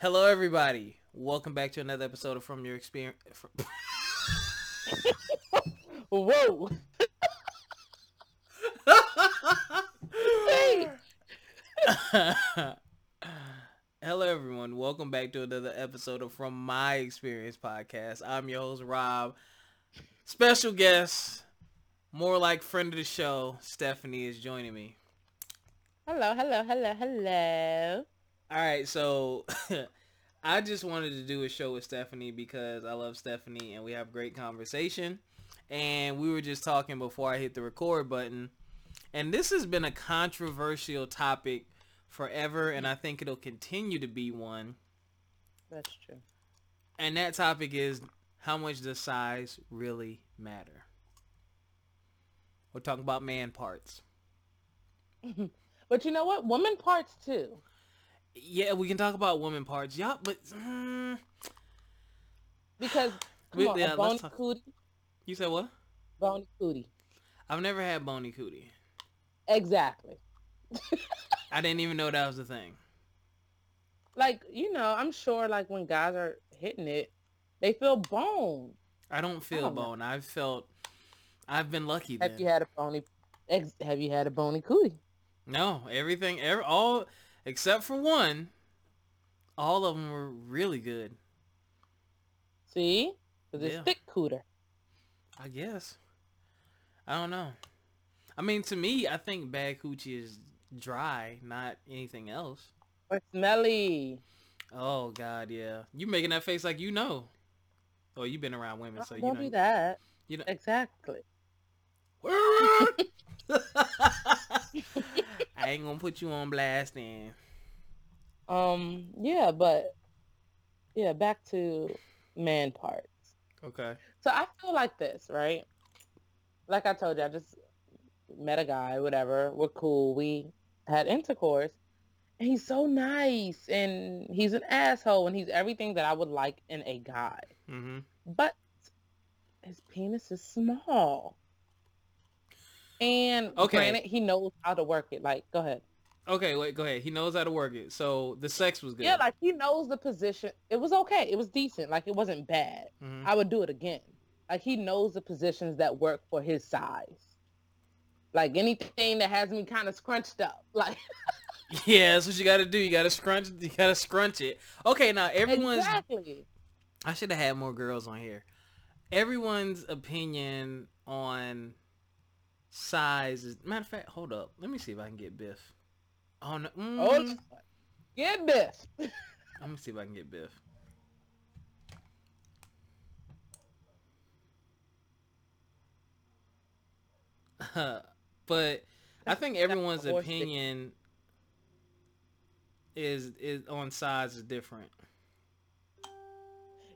Hello, everybody. Welcome back to another episode of From Your Experience. From... Whoa. Hey. Hello, everyone. Welcome back to another episode of From My Experience podcast. I'm your host, Rob. Special guest, more like friend of the show, Stephanie is joining me. Hello, hello, hello, hello. All right, so I just wanted to do a show with Stephanie because I love Stephanie and we have great conversation. And we were just talking before I hit the record button. And this has been a controversial topic forever, and I think it'll continue to be one. That's true. And that topic is how much does size really matter? We're talking about man parts. but you know what? Woman parts too. Yeah, we can talk about woman parts. Yeah, but mm, because come We- on, yeah, a bony cootie, you said what? bony cootie. I've never had bony cootie. Exactly. I didn't even know that was a thing. Like you know, I'm sure like when guys are hitting it, they feel bone. I don't feel don't know. bone. I've felt. I've been lucky. Have Then. you had a bony? Ex- have you had a bony cootie? No, everything, every, all except for one. All of them were really good. See, because it's Yeah. thick cooter. I guess. I don't know. I mean, to me, I think bad coochie is dry, not anything else. Or smelly. Oh God, yeah. You making that face like you know. Oh, you've been around women, so you don't know. do that. You know. Exactly. I ain't gonna put you on blast, then. Um. Yeah, but yeah, back to man parts. Okay. So I feel like this, right? Like I told you, I just met a guy, whatever. We're cool. We had intercourse. And he's so nice and he's an asshole and he's everything that I would like in a guy. Mm-hmm. But his penis is small. And Okay. granted, he knows how to work it. Like, go ahead. Okay, wait, go ahead. He knows how to work it. So the sex was good. Yeah, like he knows the position. It was okay. It was decent. Like it wasn't bad. Mhm. I would do it again. Like he knows the positions that work for his size. Like anything that has me kind of scrunched up. Like Yeah, that's what you gotta do. You gotta scrunch. You gotta scrunch it. Okay, now everyone's. exactly. I should have had more girls on here. Everyone's opinion on size is. Matter of fact, hold up. Let me see if I can get Biff. Oh no. Mm, Oh, get this. Let me see if I can get Biff. but I think everyone's opinion is is on size is different.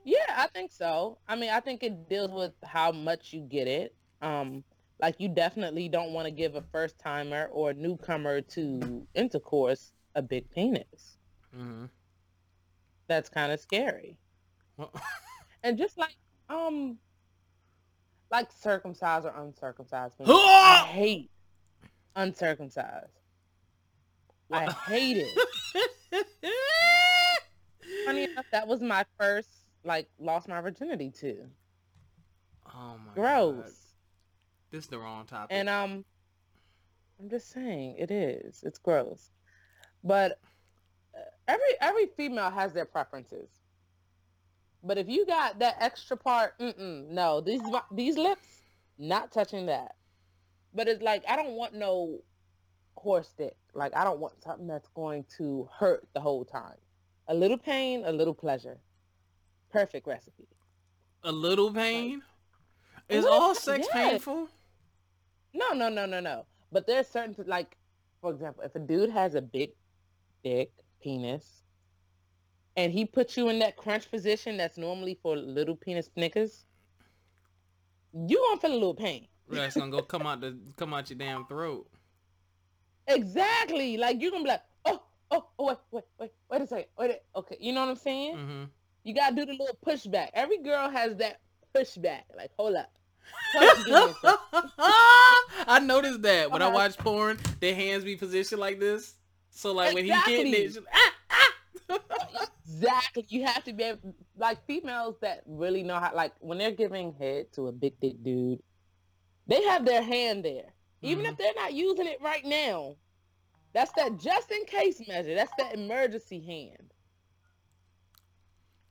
Yeah, I think so. I mean, I think it deals with how much you get it. Um, like you definitely don't want to give a first timer or newcomer to intercourse a big penis. hmm That's kind of scary. And just like um, like circumcised or uncircumcised. penis. I hate uncircumcised. I hate it. Funny enough, that was my first like lost my virginity to. oh my Gross. God. This is the wrong topic. And um I'm just saying it is. It's gross. But uh, every every female has their preferences. But if you got that extra part, mm-mm, no, these these lips, not touching that. But it's like I don't want no horse dick. Like I don't want something that's going to hurt the whole time. A little pain, a little pleasure. Perfect recipe. a little pain. Is little all sex yes. painful? No, no, no, no, no. But there's certain like, for example, if a dude has a big dick penis, and he puts you in that crunch position that's normally for little penis niggas, you gonna feel a little pain. That's gonna go come out the come out your damn throat. Exactly. Like you're gonna be like, oh, oh, oh, wait, wait, wait, wait a second, wait. A, okay, you know what I'm saying? hmm You gotta do the little pushback. Every girl has that pushback. Like, hold up. Hold up, give me a second. I noticed that when I watch porn, their hands be positioned like this. So like when he getting it, Exactly. just, ah, ah. Exactly. You have to be able, like females that really know how, like when they're giving head to a big dick dude, they have their hand there, even Mhm. if they're not using it right now. That's that just in case measure. That's that emergency hand.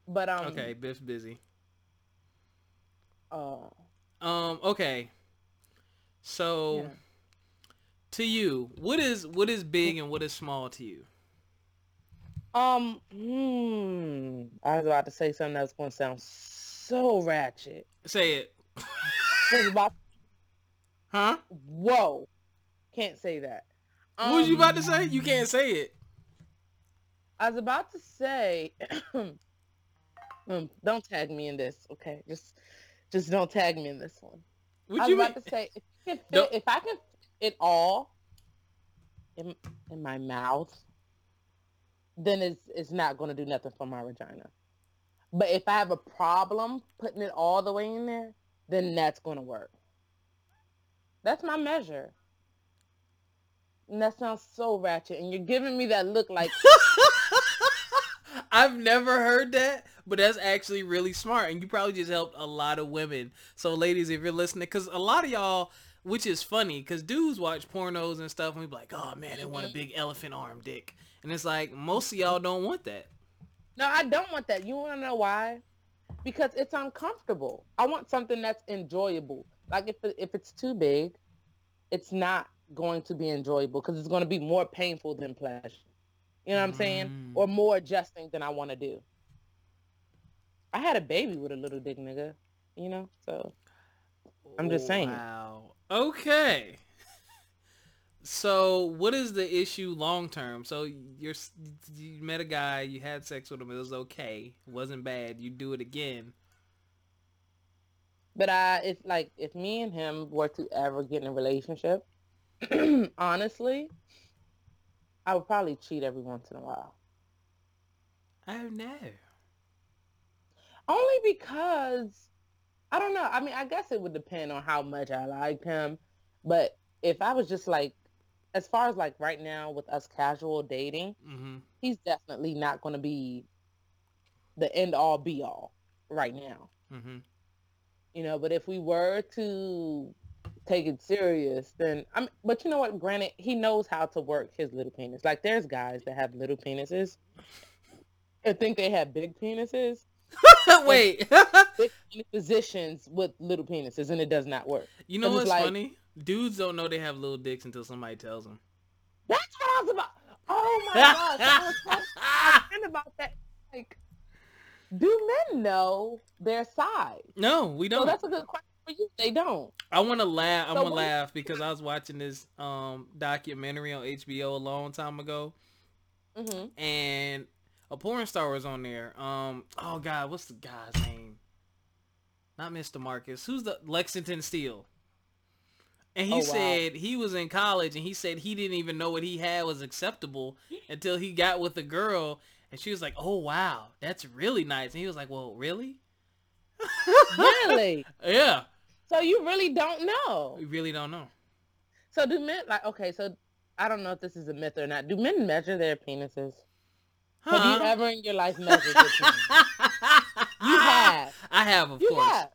But um. Okay, Biff's busy. Uh, Um. Okay. So, Yeah. to you, what is what is big and what is small to you? um. Hmm. I was about to say something that's going to sound so ratchet. Say it. About- Huh? Whoa. Can't say that. what was you about to Um, say? You can't say it. I was about to say, um, don't tag me in this, okay? Just, just don't tag me in this one. What I was you mean? about to say, if, you can fit, if I can fit it all in in my mouth, then it's it's not going to do nothing for my vagina. But if I have a problem putting it all the way in there, then that's going to work. That's my measure. And that sounds so ratchet, and you're giving me that look like I've never heard that, but that's actually really smart, and you probably just helped a lot of women. So, ladies, if you're listening, because a lot of y'all, which is funny, because dudes watch pornos and stuff, and we be like, "Oh man, they want a big elephant arm dick," and it's like most of y'all don't want that. No, I don't want that. You want to know why? Because it's uncomfortable. I want something that's enjoyable. Like if it, if it's too big, it's not going to be enjoyable because it's going to be more painful than pleasure. You know what I'm saying? Mm. Or more adjusting than I want to do. I had a baby with a little dick nigga, you know? So I'm just saying. Wow. Okay. So, what is the issue long term? So, you're you met a guy, you had sex with him, it was okay, it wasn't bad. You do it again. But I, if like, if me and him were to ever get in a relationship, honestly, I would probably cheat every once in a while. Oh no. Only because I don't know. I mean, I guess it would depend on how much I liked him. But if I was just like, as far as like right now with us casual dating, Mm-hmm. he's definitely not going to be the end all be all right now. Mm-hmm. You know, but if we were to take it serious, then I'm. But you know what? Granted, he knows how to work his little penis. Like there's guys that have little penises and think they have big penises. Wait. positions with little penises and it does not work. you know what's like- funny? Dudes don't know they have little dicks until somebody tells them. That's what I was about. Oh my gosh, I was talking about that. Like, do men know their size? no, we don't. that's a good question for you. They don't. I want to laugh. I'm So gonna laugh because I was watching this um documentary on HBO a long time ago, hmm and a porn star was on there. Um, oh god, what's the guy's name? Not Mr. Marcus. Who's the Lexington Steele? And he Oh, wow. said he was in college and he said he didn't even know what he had was acceptable until he got with a girl and she was like, "Oh wow, that's really nice." And he was like, "Well, really?" Really? yeah, so you really don't know? You really don't know. So do men like? Okay, so I don't know if this is a myth or not. Do men measure their penises? Have you ever in your life measured your penis? You have. I have, of You course. have.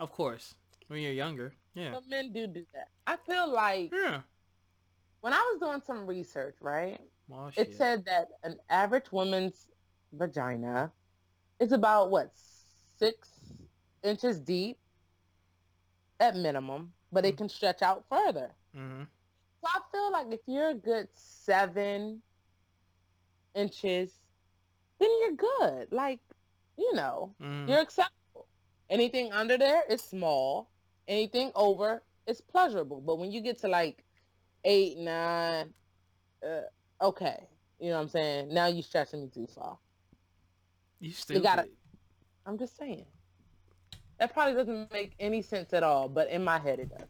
Of course. When you're younger. Yeah. Some men do do that. I feel like Yeah. when I was doing some research, right? It said that an average woman's vagina is about what six inches deep at minimum, but it Mm. can stretch out further. hmm So I feel like if you're a good seven inches, then you're good. Like, you know, hmm you're acceptable. Anything under there is small. Anything over is pleasurable. But when you get to like eight, nine, uh, okay, you know what I'm saying? Now you're stretching me too far. You stupid. gotta- I'm just saying. That probably doesn't make any sense at all, but in my head it does.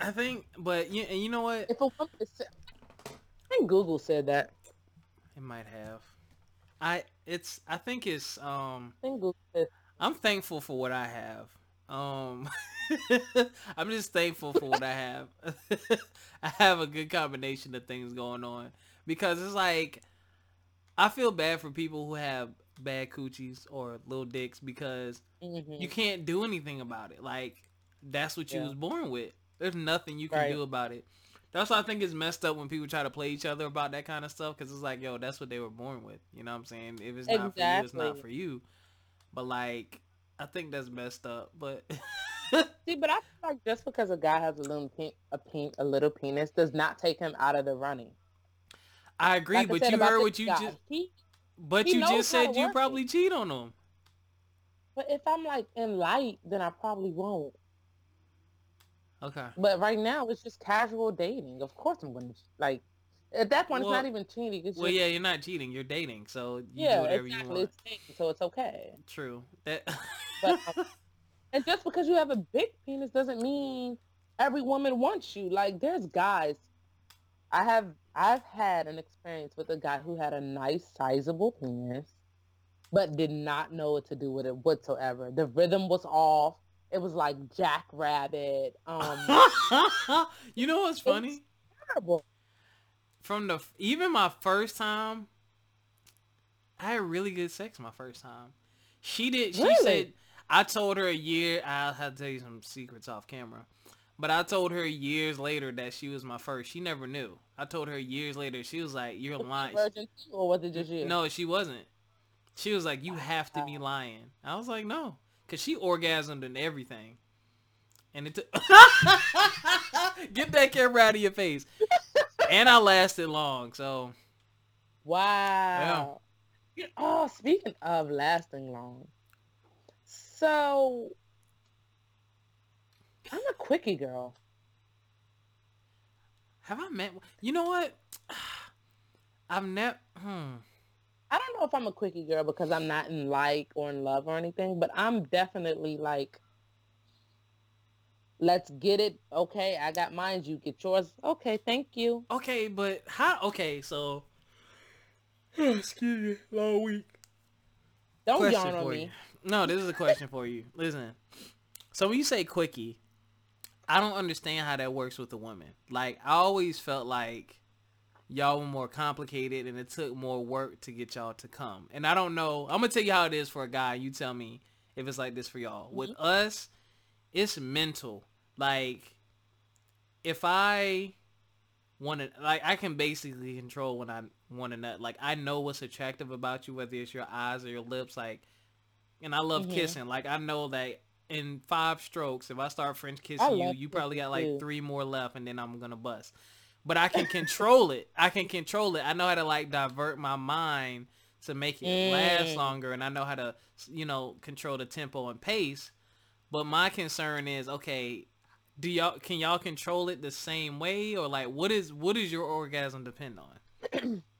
I think, but you, and you know what? If a woman is, I think Google said that. It might have. I it's I think it's um I think Google said I'm thankful for what I have. Um I'm just thankful for what I have. I have a good combination of things going on because it's like I feel bad for people who have bad coochies or little dicks because Mhm. you can't do anything about it. Like that's what you was born with. There's nothing you can Right. do about it. That's why I think it's messed up when people try to play each other about that kind of stuff because it's like, yo, that's what they were born with. You know what I'm saying? If it's not for you, it's not for you. But like, I think that's messed up. But See, but I feel like just because a guy has a little pe- a, pe- a little penis does not take him out of the running. I agree. Like I but said you heard what you guy, just. He, But he you just said you work it. probably cheat on them. but if I'm like in light, then I probably won't. Okay. But right now, it's just casual dating. Of course, I'm gonna like. At that point, Well- it's not even cheating. It's Well, just yeah, you're not cheating. You're dating, so you yeah, do whatever exactly. you want. It's dating, so it's okay. True. That. But um, and just because you have a big penis doesn't mean every woman wants you. Like there's guys. I have I've had an experience with a guy who had a nice sizable penis, but did not know what to do with it whatsoever. The rhythm was off. It was like Jackrabbit. Um, you know what's funny? terrible. From the even my first time, I had really good sex my first time. She did. She Really? said I told her a year. I'll have to tell you some secrets off camera. But I told her years later that she was my first. She never knew. I told her years later. She was like, "You're Was lying." Virgin or was it just you? No, she wasn't. She was like, "You have to be lying." I was like, "No," because she orgasmed and everything. And it took get that camera out of your face. and I lasted long, so Wow. Yeah, Oh, speaking of lasting long. So I'm a quickie girl. have I met? You know what? I've never. Hmm. Know if I'm a quickie girl because I'm not in like or in love or anything, but I'm definitely like let's get it. Okay, I got mine, you get yours. Okay, thank you. Okay, but how? Okay, so. Excuse me, long week. Don't question yawn on for me. you. No, this is a question for you. Listen. So when you say quickie, I don't understand how that works with a woman. Like I always felt like y'all were more complicated and it took more work to get y'all to come. And I don't know. I'm gonna tell you how it is for a guy. You tell me if it's like this for y'all. With us, it's mental. Like if I want to, like I can basically control when I want to nut. Like I know what's attractive about you, whether it's your eyes or your lips. Like, and I love Mhm. kissing. Like I know that in five strokes, if I start French kissing you, you probably got like three more left, and then I'm gonna bust. But I can control it. I can control it. I know how to like divert my mind to make it last Mm. longer, and I know how to, you know, control the tempo and pace. But my concern is, okay, do y'all can y'all control it the same way, or like what is what is your orgasm depend on?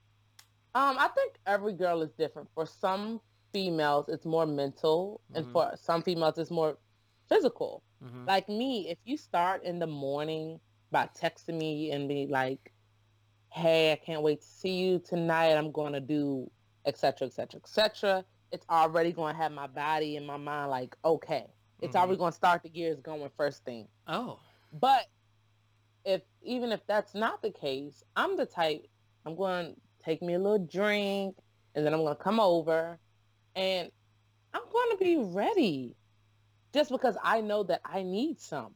Um, I think every girl is different. For some females, it's more mental, and Mhm. for some females, it's more physical. hmm Like me, if you start in the morning by texting me and be like, "Hey, I can't wait to see you tonight. I'm going to do etc. etc. etc." It's already going to have my body and my mind like, okay, it's Mhm. already going to start the gears going first thing. Oh, But if even if that's not the case, I'm the type I'm going to take me a little drink and then I'm going to come over and I'm going to be ready just because I know that I need some.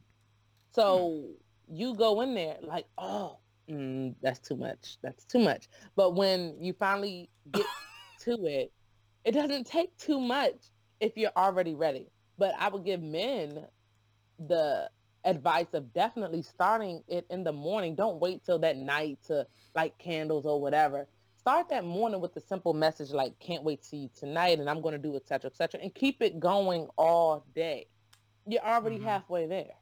So you go in there like, oh, mm, that's too much. That's too much. But when you finally get to it, it doesn't take too much if you're already ready. But I would give men the advice of definitely starting it in the morning. Don't wait till that night to light candles or whatever. Start that morning with a simple message like, can't wait to see you tonight and I'm going to do et cetera, et cetera, and keep it going all day. You're already Mhm. halfway there.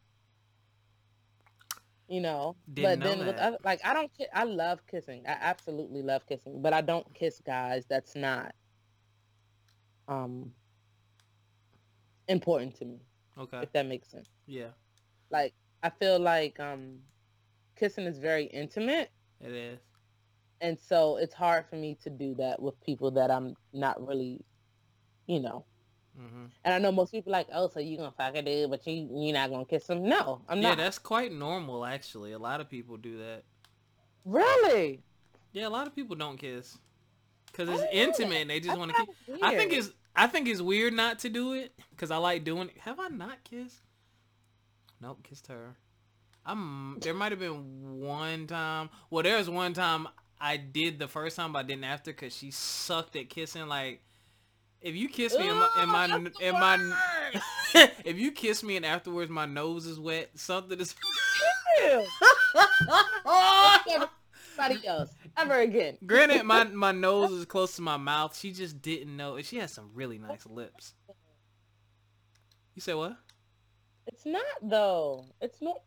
You know, Didn't but know then with other, like I don't I love kissing. I absolutely love kissing, but I don't kiss guys that's not um important to me, okay, if that makes sense. yeah, Like I feel like um kissing is very intimate it is. and so it's hard for me to do that with people that I'm not really, you know. Hmm And I know most people like, oh, so you gonna fuck a dude, but you you're not gonna kiss him? No, I'm Yeah, not. that's quite normal actually. A lot of people do that. Really? Yeah, a lot of people don't kiss. because it's Oh, intimate. and They just want to I think it's I think it's weird not to do it because I like doing it. Have I not kissed? Nope, kissed her. I'm. There might have been one time. Well, there was one time I did the first time, but I didn't after because she sucked at kissing. Like, if you kiss me in my in my, my if you kiss me and afterwards my nose is wet, something is. Somebody else ever again. Granted, my my nose is close to my mouth. She just didn't know. and She has some really nice lips. You say what? It's not though. It's not.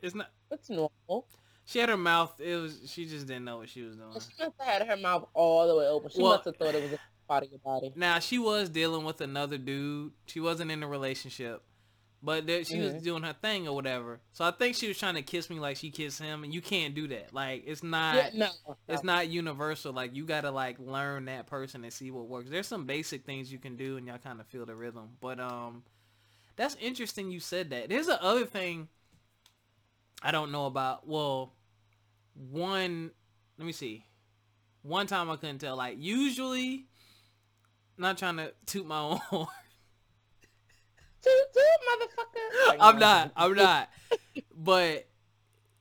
It's not. It's normal. She had her mouth. It was. She just didn't know what she was doing. She must have had her mouth all the way open. She Well- must have thought it was a part of your body. Now she was dealing with another dude. She wasn't in a relationship, but there, she was Mhm. doing her thing or whatever. So I think she was trying to kiss me like she kissed him, and you can't do that. Like it's not. Yeah, no, It's no. not universal. Like you gotta like learn that person and see what works. There's some basic things you can do, and y'all kind of feel the rhythm. But um, that's interesting. You said that. There's a other thing I don't know about. Well, one. Let me see. One time I couldn't tell. Like usually, not trying to toot my own. horn. Toot, toot, motherfucker. I'm not. I'm not. But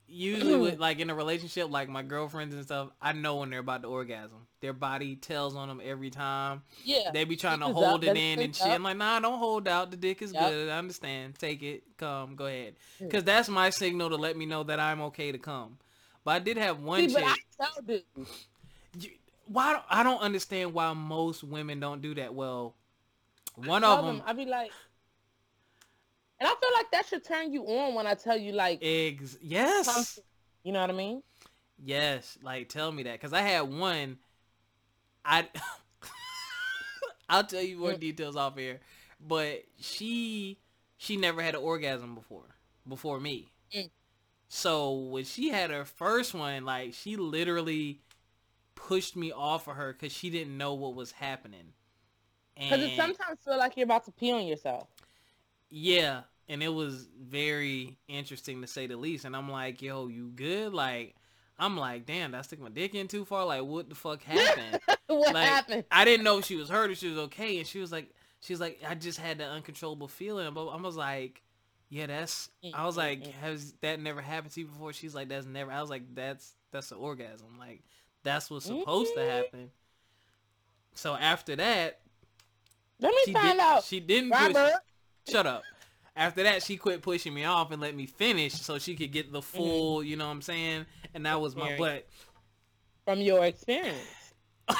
usually, with, like in a relationship, like my girlfriends and stuff, I know when they're about to orgasm. Their body tells on them every time. Yeah. They be trying to hold up, it that's in and shit. up. I'm like, nah, don't hold out. The dick is Yep. good. I understand. Take it. Come. Go ahead. Because that's my signal to let me know that I'm okay to come. But I did have one See, but chick. I tell dudes. You- why? don't- I don't understand why most women don't do that. Well, one of them. I'd be like, and I feel like that should turn you on when I tell you like, Eggs. Yes. something. You know what I mean? Yes, like tell me that because I had one. I I'll tell you more Mm. details off here, but she she never had an orgasm before before me. Mm. So when she had her first one, like she literally pushed me off of her because she didn't know what was happening. Because it sometimes feel like you're about to pee on yourself. yeah, and it was very interesting to say the least. And I'm like, yo, you good? Like, I'm like, damn, I stick my dick in too far? Like, what the fuck happened? what like, happened? I didn't know she was hurt or she was okay. And she was like, she was like, I just had that uncontrollable feeling. But I was like, yeah, that's. Mm, I was mm, like, mm. has that never happened to you before? She's like, that's never. I was like, that's that's an orgasm. Like, that's what's supposed to Mhm. happen. So after that, Let me find did. out. She didn't. push- Shut up. After that, she quit pushing me off and let me finish so she could get Mm-hmm. the full, you know what I'm saying? And that was my butt. From your experience.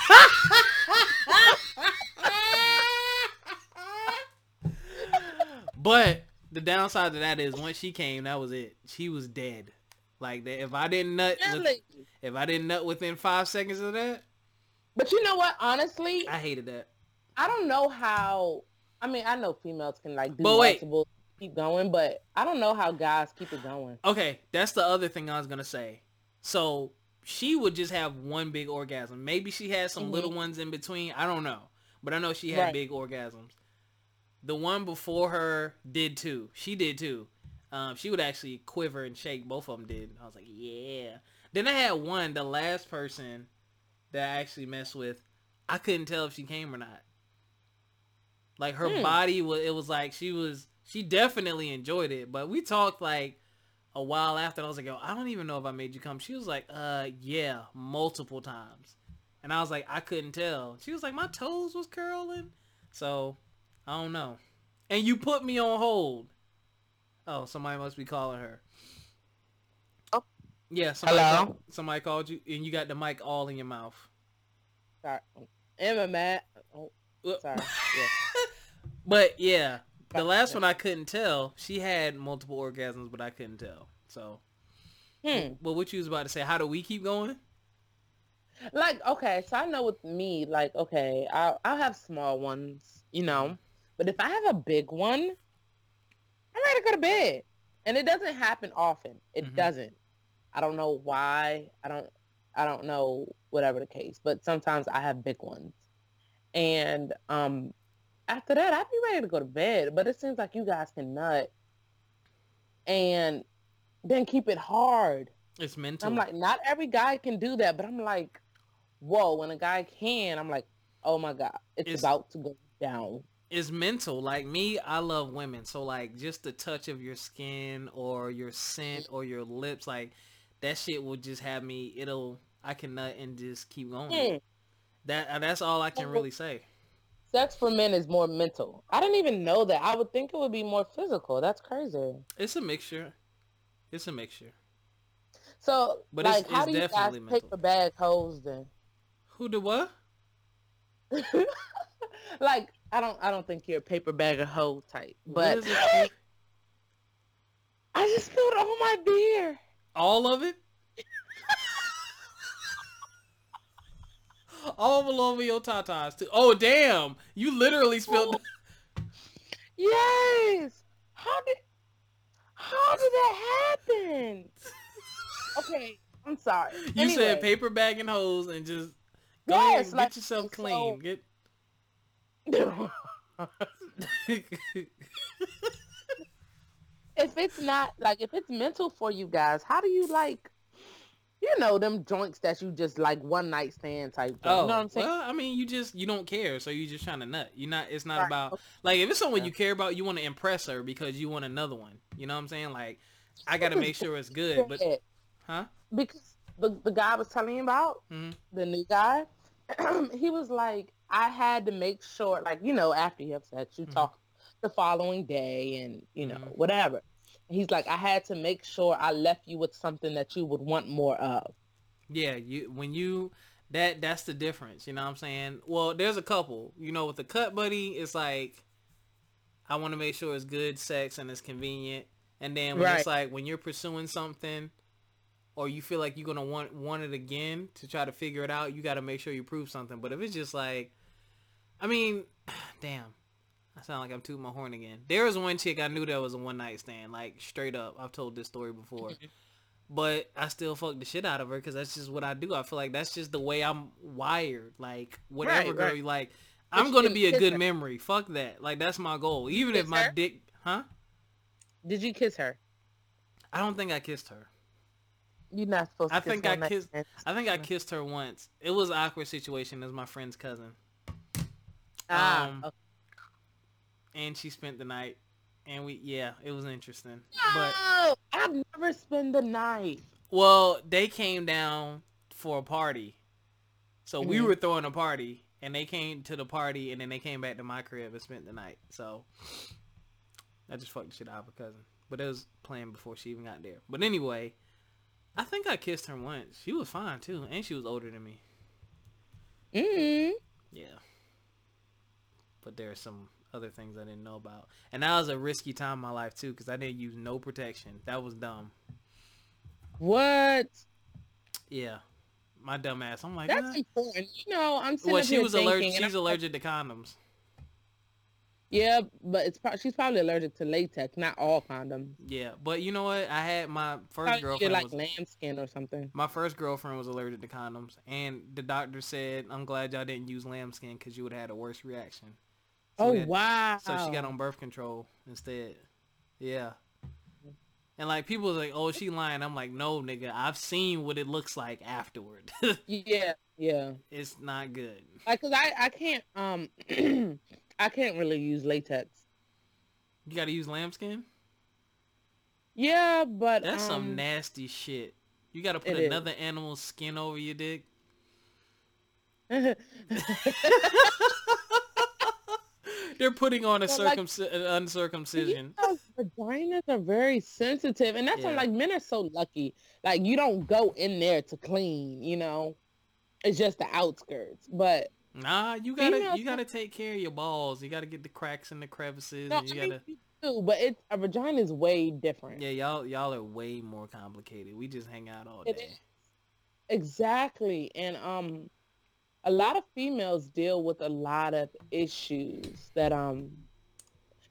but the downside to that is once she came, that was it. She was dead. Like that. If I didn't nut, with- if I didn't nut within five seconds of that, But you know what? Honestly, I hated that. I don't know how. I mean, I know females can like do But multiple, keep going, but I don't know how guys keep it going. Okay, that's the other thing I was gonna say. So she would just have one big orgasm. Maybe she had some Mhm. little ones in between. I don't know, but I know she had Right. big orgasms. The one before her did too. She did too. Um, she would actually quiver and shake. Both of them did. I was like, yeah. Then I had one, the last person that I actually messed with. I couldn't tell if she came or not. Like her Hmm. body was. It was like she was. She definitely enjoyed it. But we talked like a while after. and I was like, yo, I don't even know if I made you come. She was like, uh, yeah, multiple times. And I was like, I couldn't tell. She was like, my toes was curling. So I don't know. And you put me on hold. Oh, somebody must be calling her. Oh. Yeah, somebody, Hello? called, somebody called you, and you got the mic all in your mouth. Sorry. Emma, Matt. Oh, sorry. Yeah. But yeah, the last one I couldn't tell. She had multiple orgasms, but I couldn't tell. So, Hmm. but what you was about to say? How do we keep going? Like, okay, so I know with me, like, okay, I'll, I'll have small ones, you know, but if I have a big one, I'm ready to go to bed. And it doesn't happen often. It Mhm. doesn't. I don't know why. I don't, I don't know whatever the case, but sometimes I have big ones. And, um, after that, I'd be ready to go to bed, but it seems like you guys can nut and then keep it hard. It's mental. I'm like, not every guy can do that, but I'm like, whoa, when a guy can, I'm like, oh my god, it's, It's- about to go down. It's mental. Like me, I love women. So like just the touch of your skin or your scent or your lips, like that shit will just have me. It'll I can nut and just keep going. Hmm. That uh, that's all I can really say. Sex for men is more mental. I didn't even know that. I would think it would be more physical. That's crazy. It's a mixture. It's a mixture. So, But it's- like, how it's do you guys definitely mental. paper bag hoes then? Who did what? like, I don't, I don't think you're a paper bag of hoe type, but? I just spilled all my beer. All of it? all over your tatas too. Oh damn! You literally spilled. Yes. How did, how did that happen? Okay, I'm sorry. You said paper bag and hose and just go Yes, ahead and like, get yourself so- clean. Get if it's not like if it's mental for you guys, how do you like you know them joints that you just like one night stand type thing. oh, you know what I'm saying? well, I mean, you just you don't care, so you're just trying to nut. You're not. It's not Right. about like if it's someone Yeah. you care about, you want to impress her because you want another one. You know what I'm saying? Like, I got to make sure it's good, but huh? because the the guy I was telling you about, Mhm. the new guy, he was like, I had to make sure, like you know, after you have sex, you Mhm. talk the following day, and you know Mhm. whatever. He's like, I had to make sure I left you with something that you would want more of. Yeah, you when you that that's the difference. You know what I'm saying? Well, there's a couple. You know, with the cut buddy, it's like I want to make sure it's good sex and it's convenient. And then when it's like when you're pursuing something or you feel like you're gonna want want it again to try to figure it out, you got to make sure you prove something. But if it's just like, I mean, damn. I sound like I'm tooting my horn again. There was one chick I knew that was a one night stand, like straight up. I've told this story before but I still fuck the shit out of her because that's just what I do. I feel like that's just the way I'm wired. Like whatever Right, girl right. you like, I'm gonna be a good her. memory. Fuck that. Like that's my goal. Even if my her? dick, huh? Did you kiss her? I don't think I kissed her. You're not supposed to. I kiss think I kissed- I think I kissed her once. It was an awkward situation. as my friend's cousin, Ah, um, okay. and she spent the night. And we, yeah, it was interesting. But No, I've never spent the night. well, they came down for a party, so we Mhm. were throwing a party, and they came to the party, and then they came back to my crib and spent the night. So I just fucked the shit out of her cousin, but it was planned before she even got there. But anyway, I think I kissed her once. She was fine too, and she was older than me. mm Yeah. But there are some other things I didn't know about. And that was a risky time in my life too, because I didn't use no protection. That was dumb. What? Yeah. My dumb ass. I'm like, That's "Nah." important. You know, I'm well, she was allergic. She's like, allergic to condoms. Yeah, but it's pro- she's probably allergic to latex, not all condoms. Yeah, but you know what? I had my first Probably girlfriend. like was, lambskin or something. my first girlfriend was allergic to condoms, and the doctor said, "I'm glad y'all didn't use lambskin because you would have had a worse reaction." So oh had- wow! So she got on birth control instead. Yeah. And like people was like, "Oh, she lying." I'm like, "No, nigga. I've seen what it looks like afterward. Yeah, yeah. it's not good." Like, cause I I can't um I can't really use latex. You got to use lambskin. Yeah, but That's some um, nasty shit. You got to put it is. another animal's skin over your dick. They're putting on a Well, like- an uncircumcision. You know, vaginas are very sensitive, and that's why like men are so lucky. Like you don't go in there to clean, you know. It's just the outskirts, but Nah, you gotta you gotta take care of your balls. You gotta get the cracks and the crevices, no, and you mean, gotta. do, but it's a vagina is way different. Yeah, y'all y'all are way more complicated. We just hang out all It day. is. Exactly. And um a lot of females deal with a lot of issues that um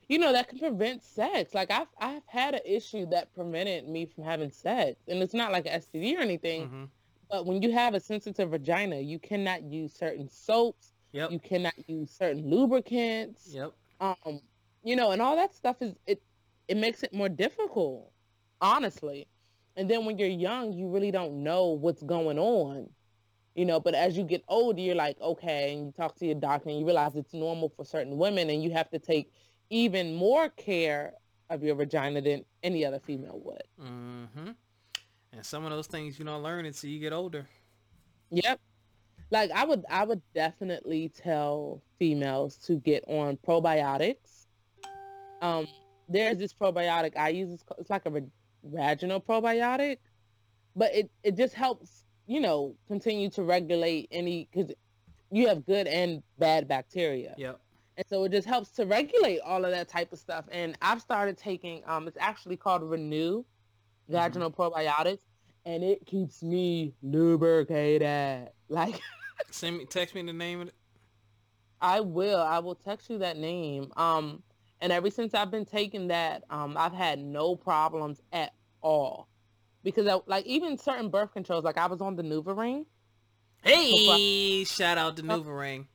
you know that can prevent sex. Like I've I've had an issue that prevented me from having sex. And it's not like an STD or anything, hmm but when you have a sensitive vagina, you cannot use certain soaps, Yep. you cannot use certain lubricants. Yep. Um you know, and all that stuff is it it makes it more difficult, honestly. And then when you're young, you really don't know what's going on. You know, but as you get older, you're like, okay, and you talk to your doctor and you realize it's normal for certain women and you have to take even more care of your vagina than any other female would. Mm-hmm. And some of those things you don't learn until you get older. Yep. Like I would I would definitely tell females to get on probiotics. Um there's this probiotic I use it's, it's like a vaginal probiotic, but it it just helps, you know, continue to regulate any cuz you have good and bad bacteria. Yep. And so it just helps to regulate all of that type of stuff. And I've started taking um it's actually called Renew vaginal mm-hmm. probiotics and it keeps me lubricated. Like Send me, text me the name of it. I will. I will text you that name. Um, and ever since I've been taking that, um, I've had no problems at all. Because I, like even certain birth controls, like I was on the NuvaRing. Hey, shout out to NuvaRing.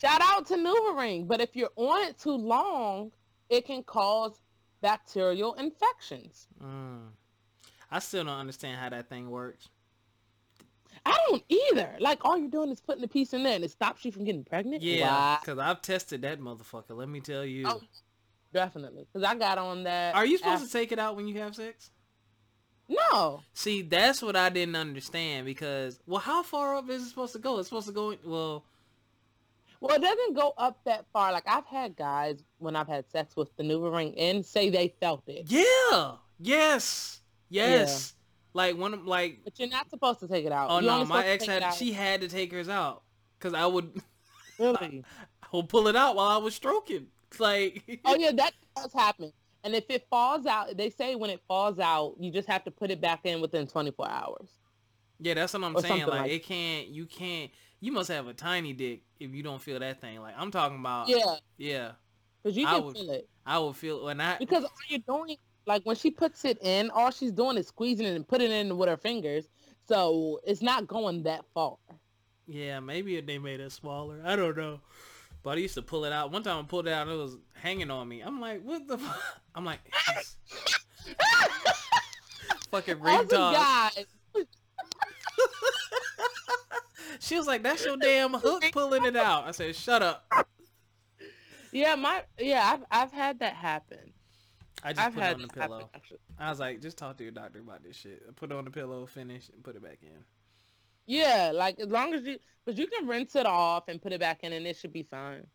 Shout out to NuvaRing. But if you're on it too long, it can cause bacterial infections. Mm. I still don't understand how that thing works. I don't either. Like all you're doing is putting the piece in there and it stops you from getting pregnant. Yeah, because I've tested that motherfucker. Let me tell you. Oh, definitely. Because I got on that. Are you supposed after... to take it out when you have sex? No. See, that's what I didn't understand because, well, how far up is it supposed to go? It's supposed to go, well... Well, it doesn't go up that far. Like, I've had guys, when I've had sex with the new ring in, say they felt it. Yeah. Yes. Yes. Like one of like. But you're not supposed to take it out. Oh you no, my ex had she had to take hers out because I would. Really. I, I would pull it out while I was stroking. Like. oh yeah, that does happen. And if it falls out, they say when it falls out, you just have to put it back in within 24 hours. Yeah, that's what I'm saying. Like, like it can't, you can't, you must have a tiny dick if you don't feel that thing. Like I'm talking about. Yeah. Yeah. Because you can would, feel it. I would feel when I because all you're doing like when she puts it in, all she's doing is squeezing it and putting it in with her fingers. So it's not going that far. Yeah, maybe they made it smaller. I don't know. But I used to pull it out. One time I pulled it out and it was hanging on me. I'm like, what the fuck? I'm like, fucking oh retard. she was like, that's your damn hook pulling it out. I said, shut up. Yeah, my yeah, I've I've had that happen. I just I've put it on the pillow. I was like, just talk to your doctor about this shit. Put it on the pillow, finish, and put it back in. Yeah, like as long as you, but you can rinse it off and put it back in, and it should be fine.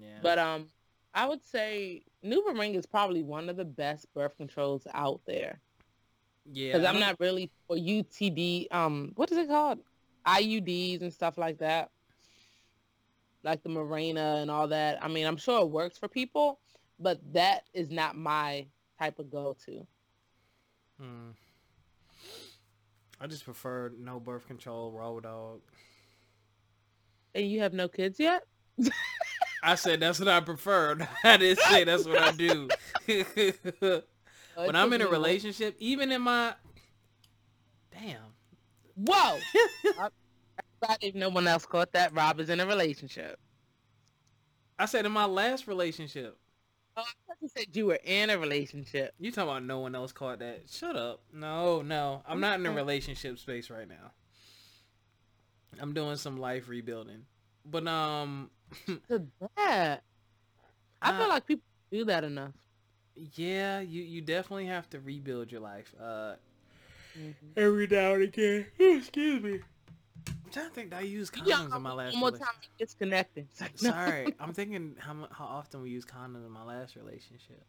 Yeah. But um, I would say NuvaRing is probably one of the best birth controls out there. Yeah. Because I'm not really for UTD. Um, what is it called? IUDs and stuff like that. Like the Mirena and all that. I mean, I'm sure it works for people, but that is not my type of go-to. Hmm. I just prefer no birth control, raw dog. And you have no kids yet? I said that's what I prefer. I didn't say that's what I do. when I'm in a relationship, even in my damn. Whoa! if no one else caught that, Rob is in a relationship. I said in my last relationship. Oh, I you said you were in a relationship. You talking about no one else caught that? Shut up. No, no. I'm not in a relationship space right now. I'm doing some life rebuilding. But um that. I feel like people do that enough. Yeah, you you definitely have to rebuild your life. Uh mm-hmm. every now and again. Excuse me. I'm trying to think. I used condoms yeah, in my last. One more time. Like, no. Sorry, I'm thinking how how often we use condoms in my last relationship.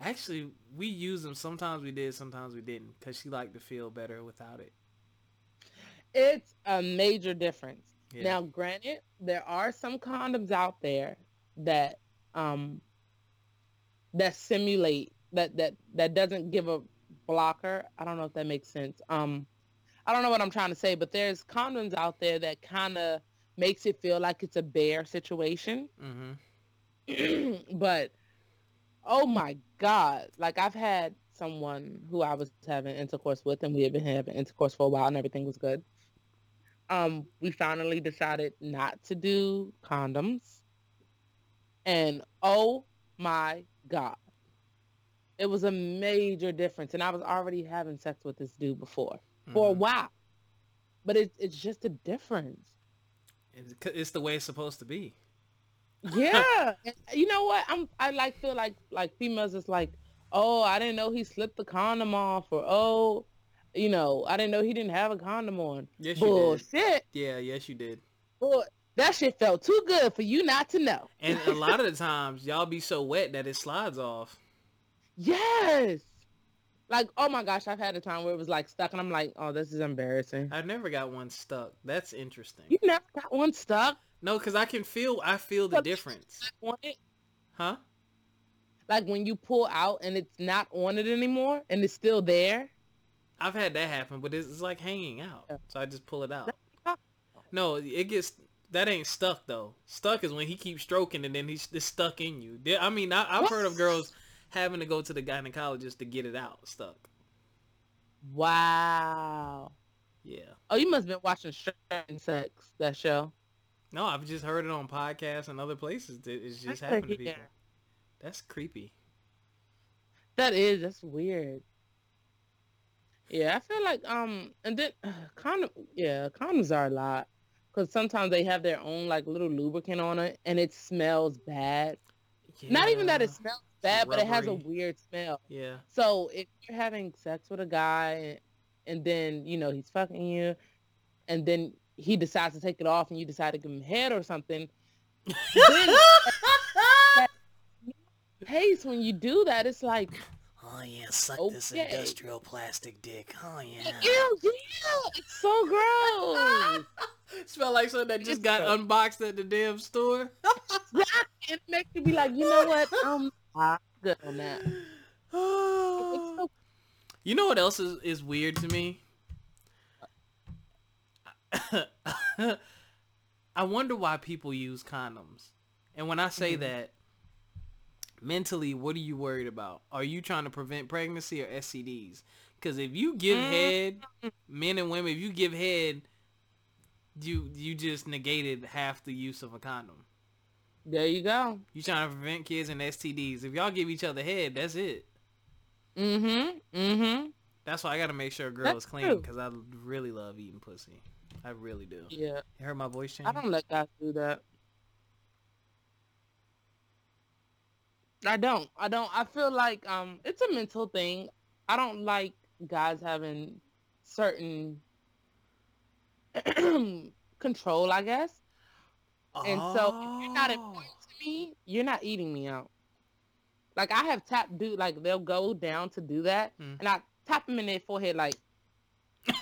Actually, we use them. Sometimes we did, sometimes we didn't, because she liked to feel better without it. It's a major difference. Yeah. Now, granted, there are some condoms out there that um that simulate that that that doesn't give a blocker. I don't know if that makes sense. Um I don't know what I'm trying to say, but there's condoms out there that kind of makes it feel like it's a bear situation. Mm-hmm. but oh my god, like I've had someone who I was having intercourse with, and we had been having intercourse for a while, and everything was good. Um, we finally decided not to do condoms, and oh my god, it was a major difference. And I was already having sex with this dude before for a mm-hmm. while. but it's it's just a difference. It's, it's the way it's supposed to be. Yeah, and you know what? I'm I like feel like like females is like, oh, I didn't know he slipped the condom off, or oh, you know, I didn't know he didn't have a condom on. Yes, you Bullshit. did. Yeah, yes, you did. Boy, that shit felt too good for you not to know. And a lot of the times, y'all be so wet that it slides off. Yes. Like, oh my gosh, I've had a time where it was like stuck, and I'm like, oh, this is embarrassing. I never got one stuck. That's interesting. You never got one stuck No, because I can feel. I feel the difference. it? Huh? Like when you pull out and it's not on it anymore, and it's still there. I've had that happen, but it's, like hanging out. Yeah. So I just pull it out. No, it gets that ain't stuck though. Stuck is when he keeps stroking and then he's it's stuck in you. I mean, I, I've heard of girls having to go to the gynecologist to get it out stuck. Wow. Yeah. Oh, you must have been watching Stranger Sex, that show. No, I've just heard it on podcasts and other places it's just happened to people. yeah. That's creepy. That is, that's weird. Yeah, I feel like um, and then uh, condom, yeah, condoms are a lot because sometimes they have their own like little lubricant on it, and it smells bad. Not even that it smells bad, but it has a weird smell. Yeah. So if you're having sex with a guy, and then you know he's fucking you, and then he decides to take it off, and you decide to give him head or something, then taste when you do that, it's like, Oh yeah, suck this industrial plastic dick. Oh yeah. ew, yeah, it's so gross. Smell like something that just It's got gross. unboxed at the damn store. it makes you be like, you know what? Um, I'm good on that. You know what else is, is weird to me? I wonder why people use condoms. And when I say Mhm. that, mentally, what are you worried about? Are you trying to prevent pregnancy or STDs? Because if you give Mm. head, men and women, if you give head, you you just negated half the use of a condom. There you go. You trying to prevent kids and STDs. If y'all give each other head, that's it. Mm-hmm. Mm-hmm. That's why I gotta make sure a girl That's is clean because I really love eating pussy. I really do. Yeah. You heard my voice change? I don't let guys do that. I don't. I don't. I feel like um it's a mental thing. I don't like guys having certain control, I guess. And so if you're not Oh. important to me, you're not eating me out. Like I have tapped dude like they'll go down to do that Mm. and I tap them in their forehead like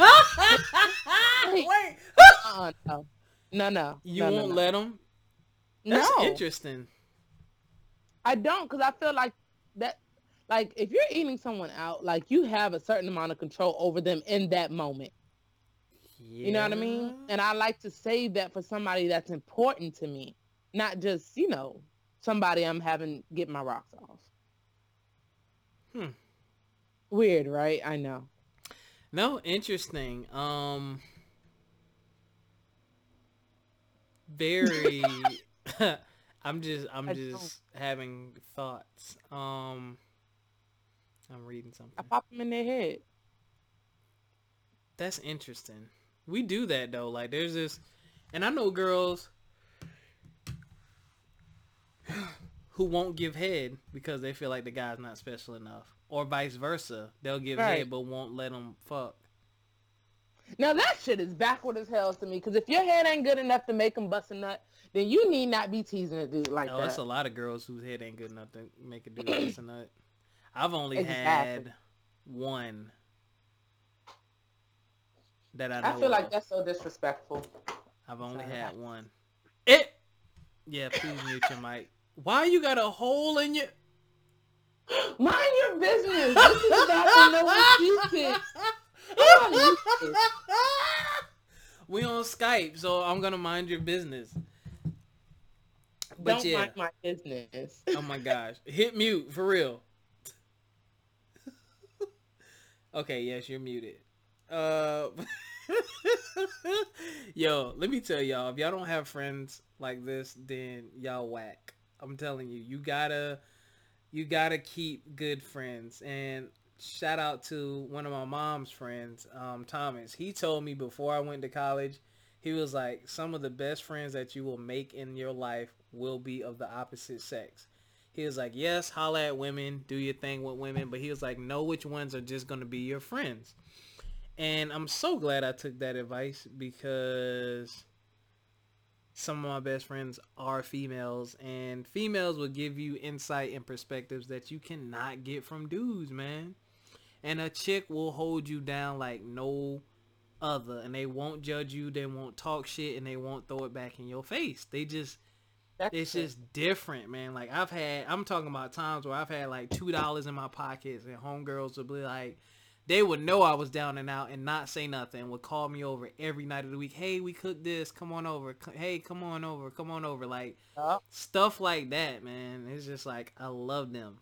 Wait, uh no. No no. you no, won't no. let them? That's no. interesting. I don't because I feel like that like if you're eating someone out, like you have a certain amount of control over them in that moment. You know what I mean? And I like to save that for somebody that's important to me, not just, you know, somebody I'm having get my rocks off. Hmm. Weird, right? I know. No, interesting. Um, very. I'm just, I'm just having thoughts. Um, I'm reading something. I pop them in their head. That's interesting. We do that though. Like there's this, and I know girls who won't give head because they feel like the guy's not special enough, or vice versa. They'll give Right. head but won't let them fuck. Now that shit is backward as hell to me. Because if your head ain't good enough to make them bust a nut, then you need not be teasing a dude like oh, that. it's a lot of girls whose head ain't good enough to make a dude bust a nut. I've only Exactly. had one that I. I feel like of. that's so disrespectful. I've only Sorry. had one. It. Yeah, please mute your mic. Why you got a hole in your? Mind your business. This is about to know what you did. I'm used to it. we on Skype, so I'm gonna mind your business. But Don't yeah, mind my business. oh my gosh, hit mute for real. okay, yes, you're muted. Uh, yo, let me tell y'all, if y'all don't have friends like this, then y'all whack. I'm telling you, you gotta, you gotta keep good friends. And shout out to one of my mom's friends, um, Thomas. He told me before I went to college, he was like, some of the best friends that you will make in your life will be of the opposite sex. He was like, yes, holla at women, do your thing with women, but he was like, know which ones are just to be your friends. And I'm so glad I took that advice because some of my best friends are females and females will give you insight and perspectives that you cannot get from dudes, man. And a chick will hold you down like no other and they won't judge you, they won't talk shit and they won't throw it back in your face. They just That's it's true. just different, man. Like I've had I'm talking about times where I've had like two dollars in my pockets and homegirls will be like they would know I was down and out and not say nothing. Would call me over every night of the week. Hey, we cooked this. Come on over. Hey, come on over. Come on over. Like stuff like that, man. It's just like I love them.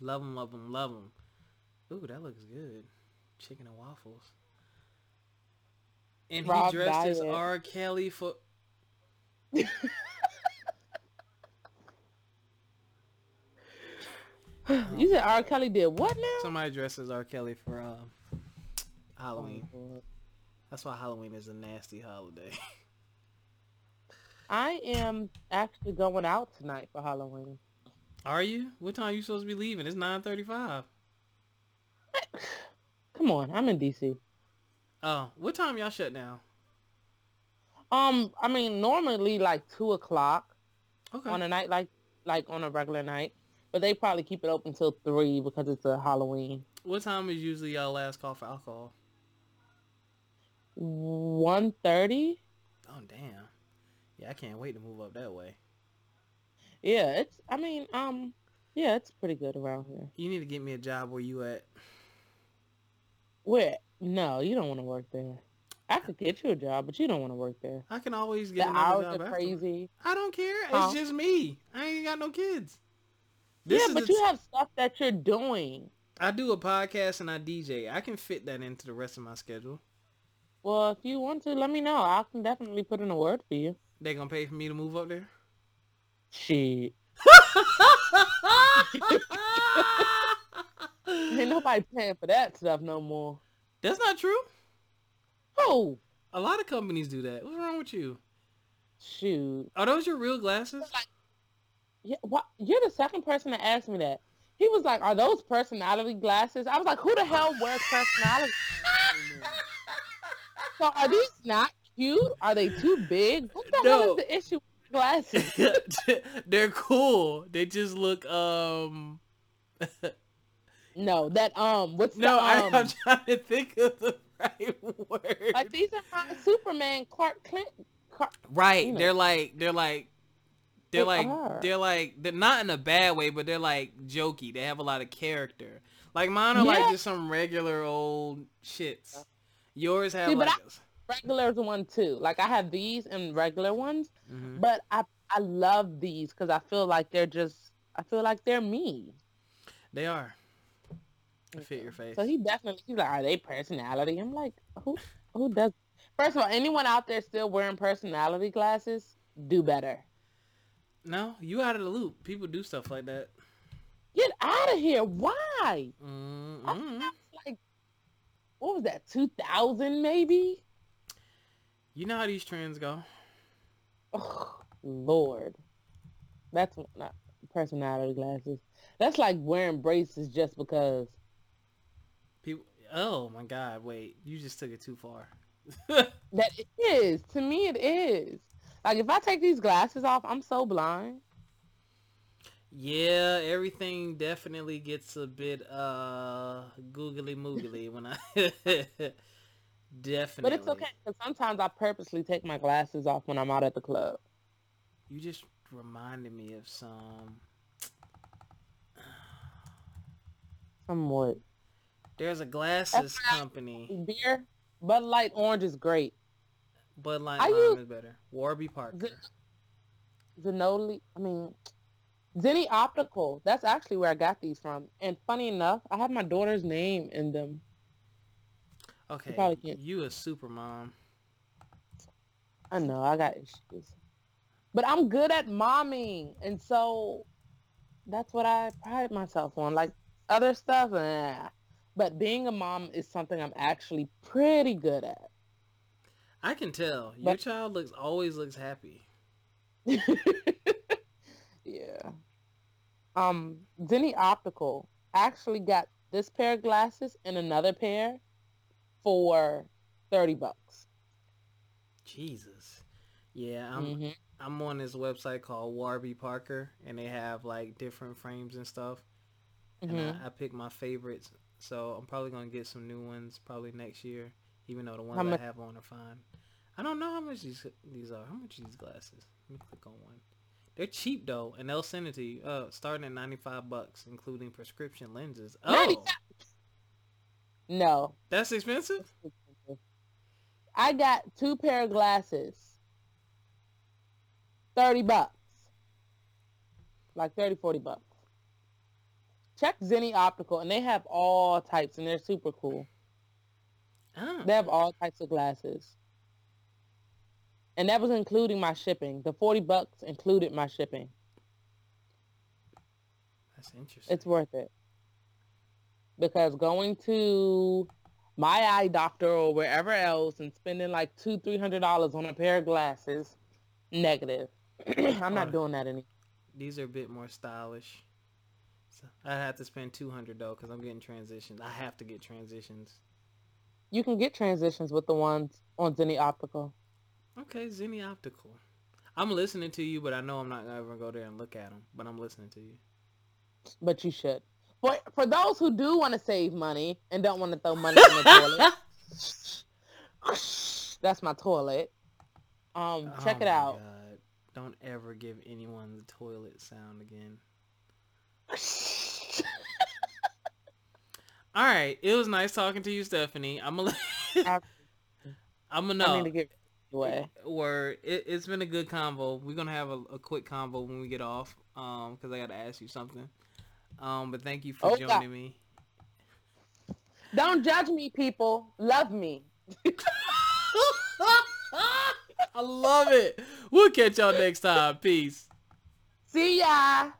Love them, love them, love them. Ooh, that looks good. Chicken and waffles. And Rob he dressed Diet. as R. Kelly for. you said R. Kelly did what now? Somebody dresses R. Kelly for uh, Halloween. Oh, That's why Halloween is a nasty holiday. I am actually going out tonight for Halloween. Are you? What time are you supposed to be leaving? It's nine thirty-five. Come on, I'm in DC. Oh, what time y'all shut down? Um, I mean, normally like two o'clock. Okay. On a night like like on a regular night. But they probably keep it open till three because it's a Halloween. What time is usually y'all last call for alcohol? One thirty. Oh damn! Yeah, I can't wait to move up that way. Yeah, it's. I mean, um, yeah, it's pretty good around here. You need to get me a job where you at. Where? No, you don't want to work there. I could get you a job, but you don't want to work there. I can always get the hours job are crazy. I don't care. Huh? It's just me. I ain't got no kids. This yeah, but you t- have stuff that you're doing. I do a podcast and I DJ. I can fit that into the rest of my schedule. Well, if you want to, let me know. I can definitely put in a word for you. They gonna pay for me to move up there? Shit. Ain't nobody paying for that stuff no more. That's not true. Oh. A lot of companies do that. What's wrong with you? Shoot. Are those your real glasses? Like, yeah, what? You're the second person to ask me that. He was like, "Are those personality glasses?" I was like, "Who the hell wears personality?" so are these not cute? Are they too big? What the no. hell is the issue with glasses? They're cool. They just look um. no, that um. What's no? The, um, I, am trying to think of the right word. Like these are Superman, Clark Kent. Clark, right. You know. They're like they're like they're like are. they're like they're not in a bad way, but they're like jokey. They have a lot of character. Like mine are yeah. like just some regular old shits. Yours have See, like regular one too. Like I have these and regular ones, mm-hmm. but I I love these because I feel like they're just I feel like they're me. They are. They fit your face. So he definitely he's like, are they personality? I'm like, who who does? First of all, anyone out there still wearing personality glasses, do better. No, you out of the loop. People do stuff like that. Get out of here. Why? Mm-hmm. like, what was that, 2000 maybe? You know how these trends go. Oh, Lord. That's not personality glasses. That's like wearing braces just because. People. Oh my God! Wait, you just took it too far. that is. To me, it is. Like if I take these glasses off, I'm so blind. Yeah, everything definitely gets a bit uh googly moogly when I definitely. But it's okay because sometimes I purposely take my glasses off when I'm out at the club. You just reminded me of some. Somewhat. There's a glasses company. Beer, Bud Light Orange is great. Bud Light Lime use, is better. Warby Parker. Zenoli, I mean, Zenni Optical. That's actually where I got these from. And funny enough, I have my daughter's name in them. Okay, you, a super mom. I know, I got issues. But I'm good at momming. And so that's what I pride myself on. Like, other stuff, nah. But being a mom is something I'm actually pretty good at. I can tell. Your but, child looks always looks happy. yeah. Um, Zenni Optical actually got this pair of glasses and another pair for 30 bucks. Jesus. Yeah, I'm mm-hmm. I'm on this website called Warby Parker and they have like different frames and stuff. Mm-hmm. And I, I pick my favorites so I'm probably gonna get some new ones probably next year, even though the ones much- I have on are fine. I don't know how much these these are. How much are these glasses? Let me click on one. They're cheap though, and they'll send it to you. Uh, starting at ninety five bucks, including prescription lenses. Oh, no, that's expensive. I got two pair of glasses. Thirty bucks, like 30, 40 bucks check Zenni Optical, and they have all types, and they're super cool. Oh. They have all types of glasses. And that was including my shipping. The 40 bucks included my shipping. That's interesting. It's worth it. Because going to my eye doctor or wherever else and spending like two, three hundred dollars on a pair of glasses, negative. I'm not doing that anymore. These are a bit more stylish. So I have to spend two hundred though because I'm getting transitions. I have to get transitions. You can get transitions with the ones on Zenni Optical. Okay, Zenni Optical. I'm listening to you, but I know I'm not gonna ever go there and look at them. But I'm listening to you. But you should. For for those who do want to save money and don't want to throw money in the toilet, that's my toilet. Um, check oh it out. God. Don't ever give anyone the toilet sound again. All right, it was nice talking to you, Stephanie. I'm gonna. I'm gonna know. I need to get away. Word. It, has been a good convo. We're gonna have a, a quick convo when we get off, um, because I got to ask you something. Um, but thank you for oh, joining yeah. me. Don't judge me, people. Love me. I love it. We'll catch y'all next time. Peace. See ya.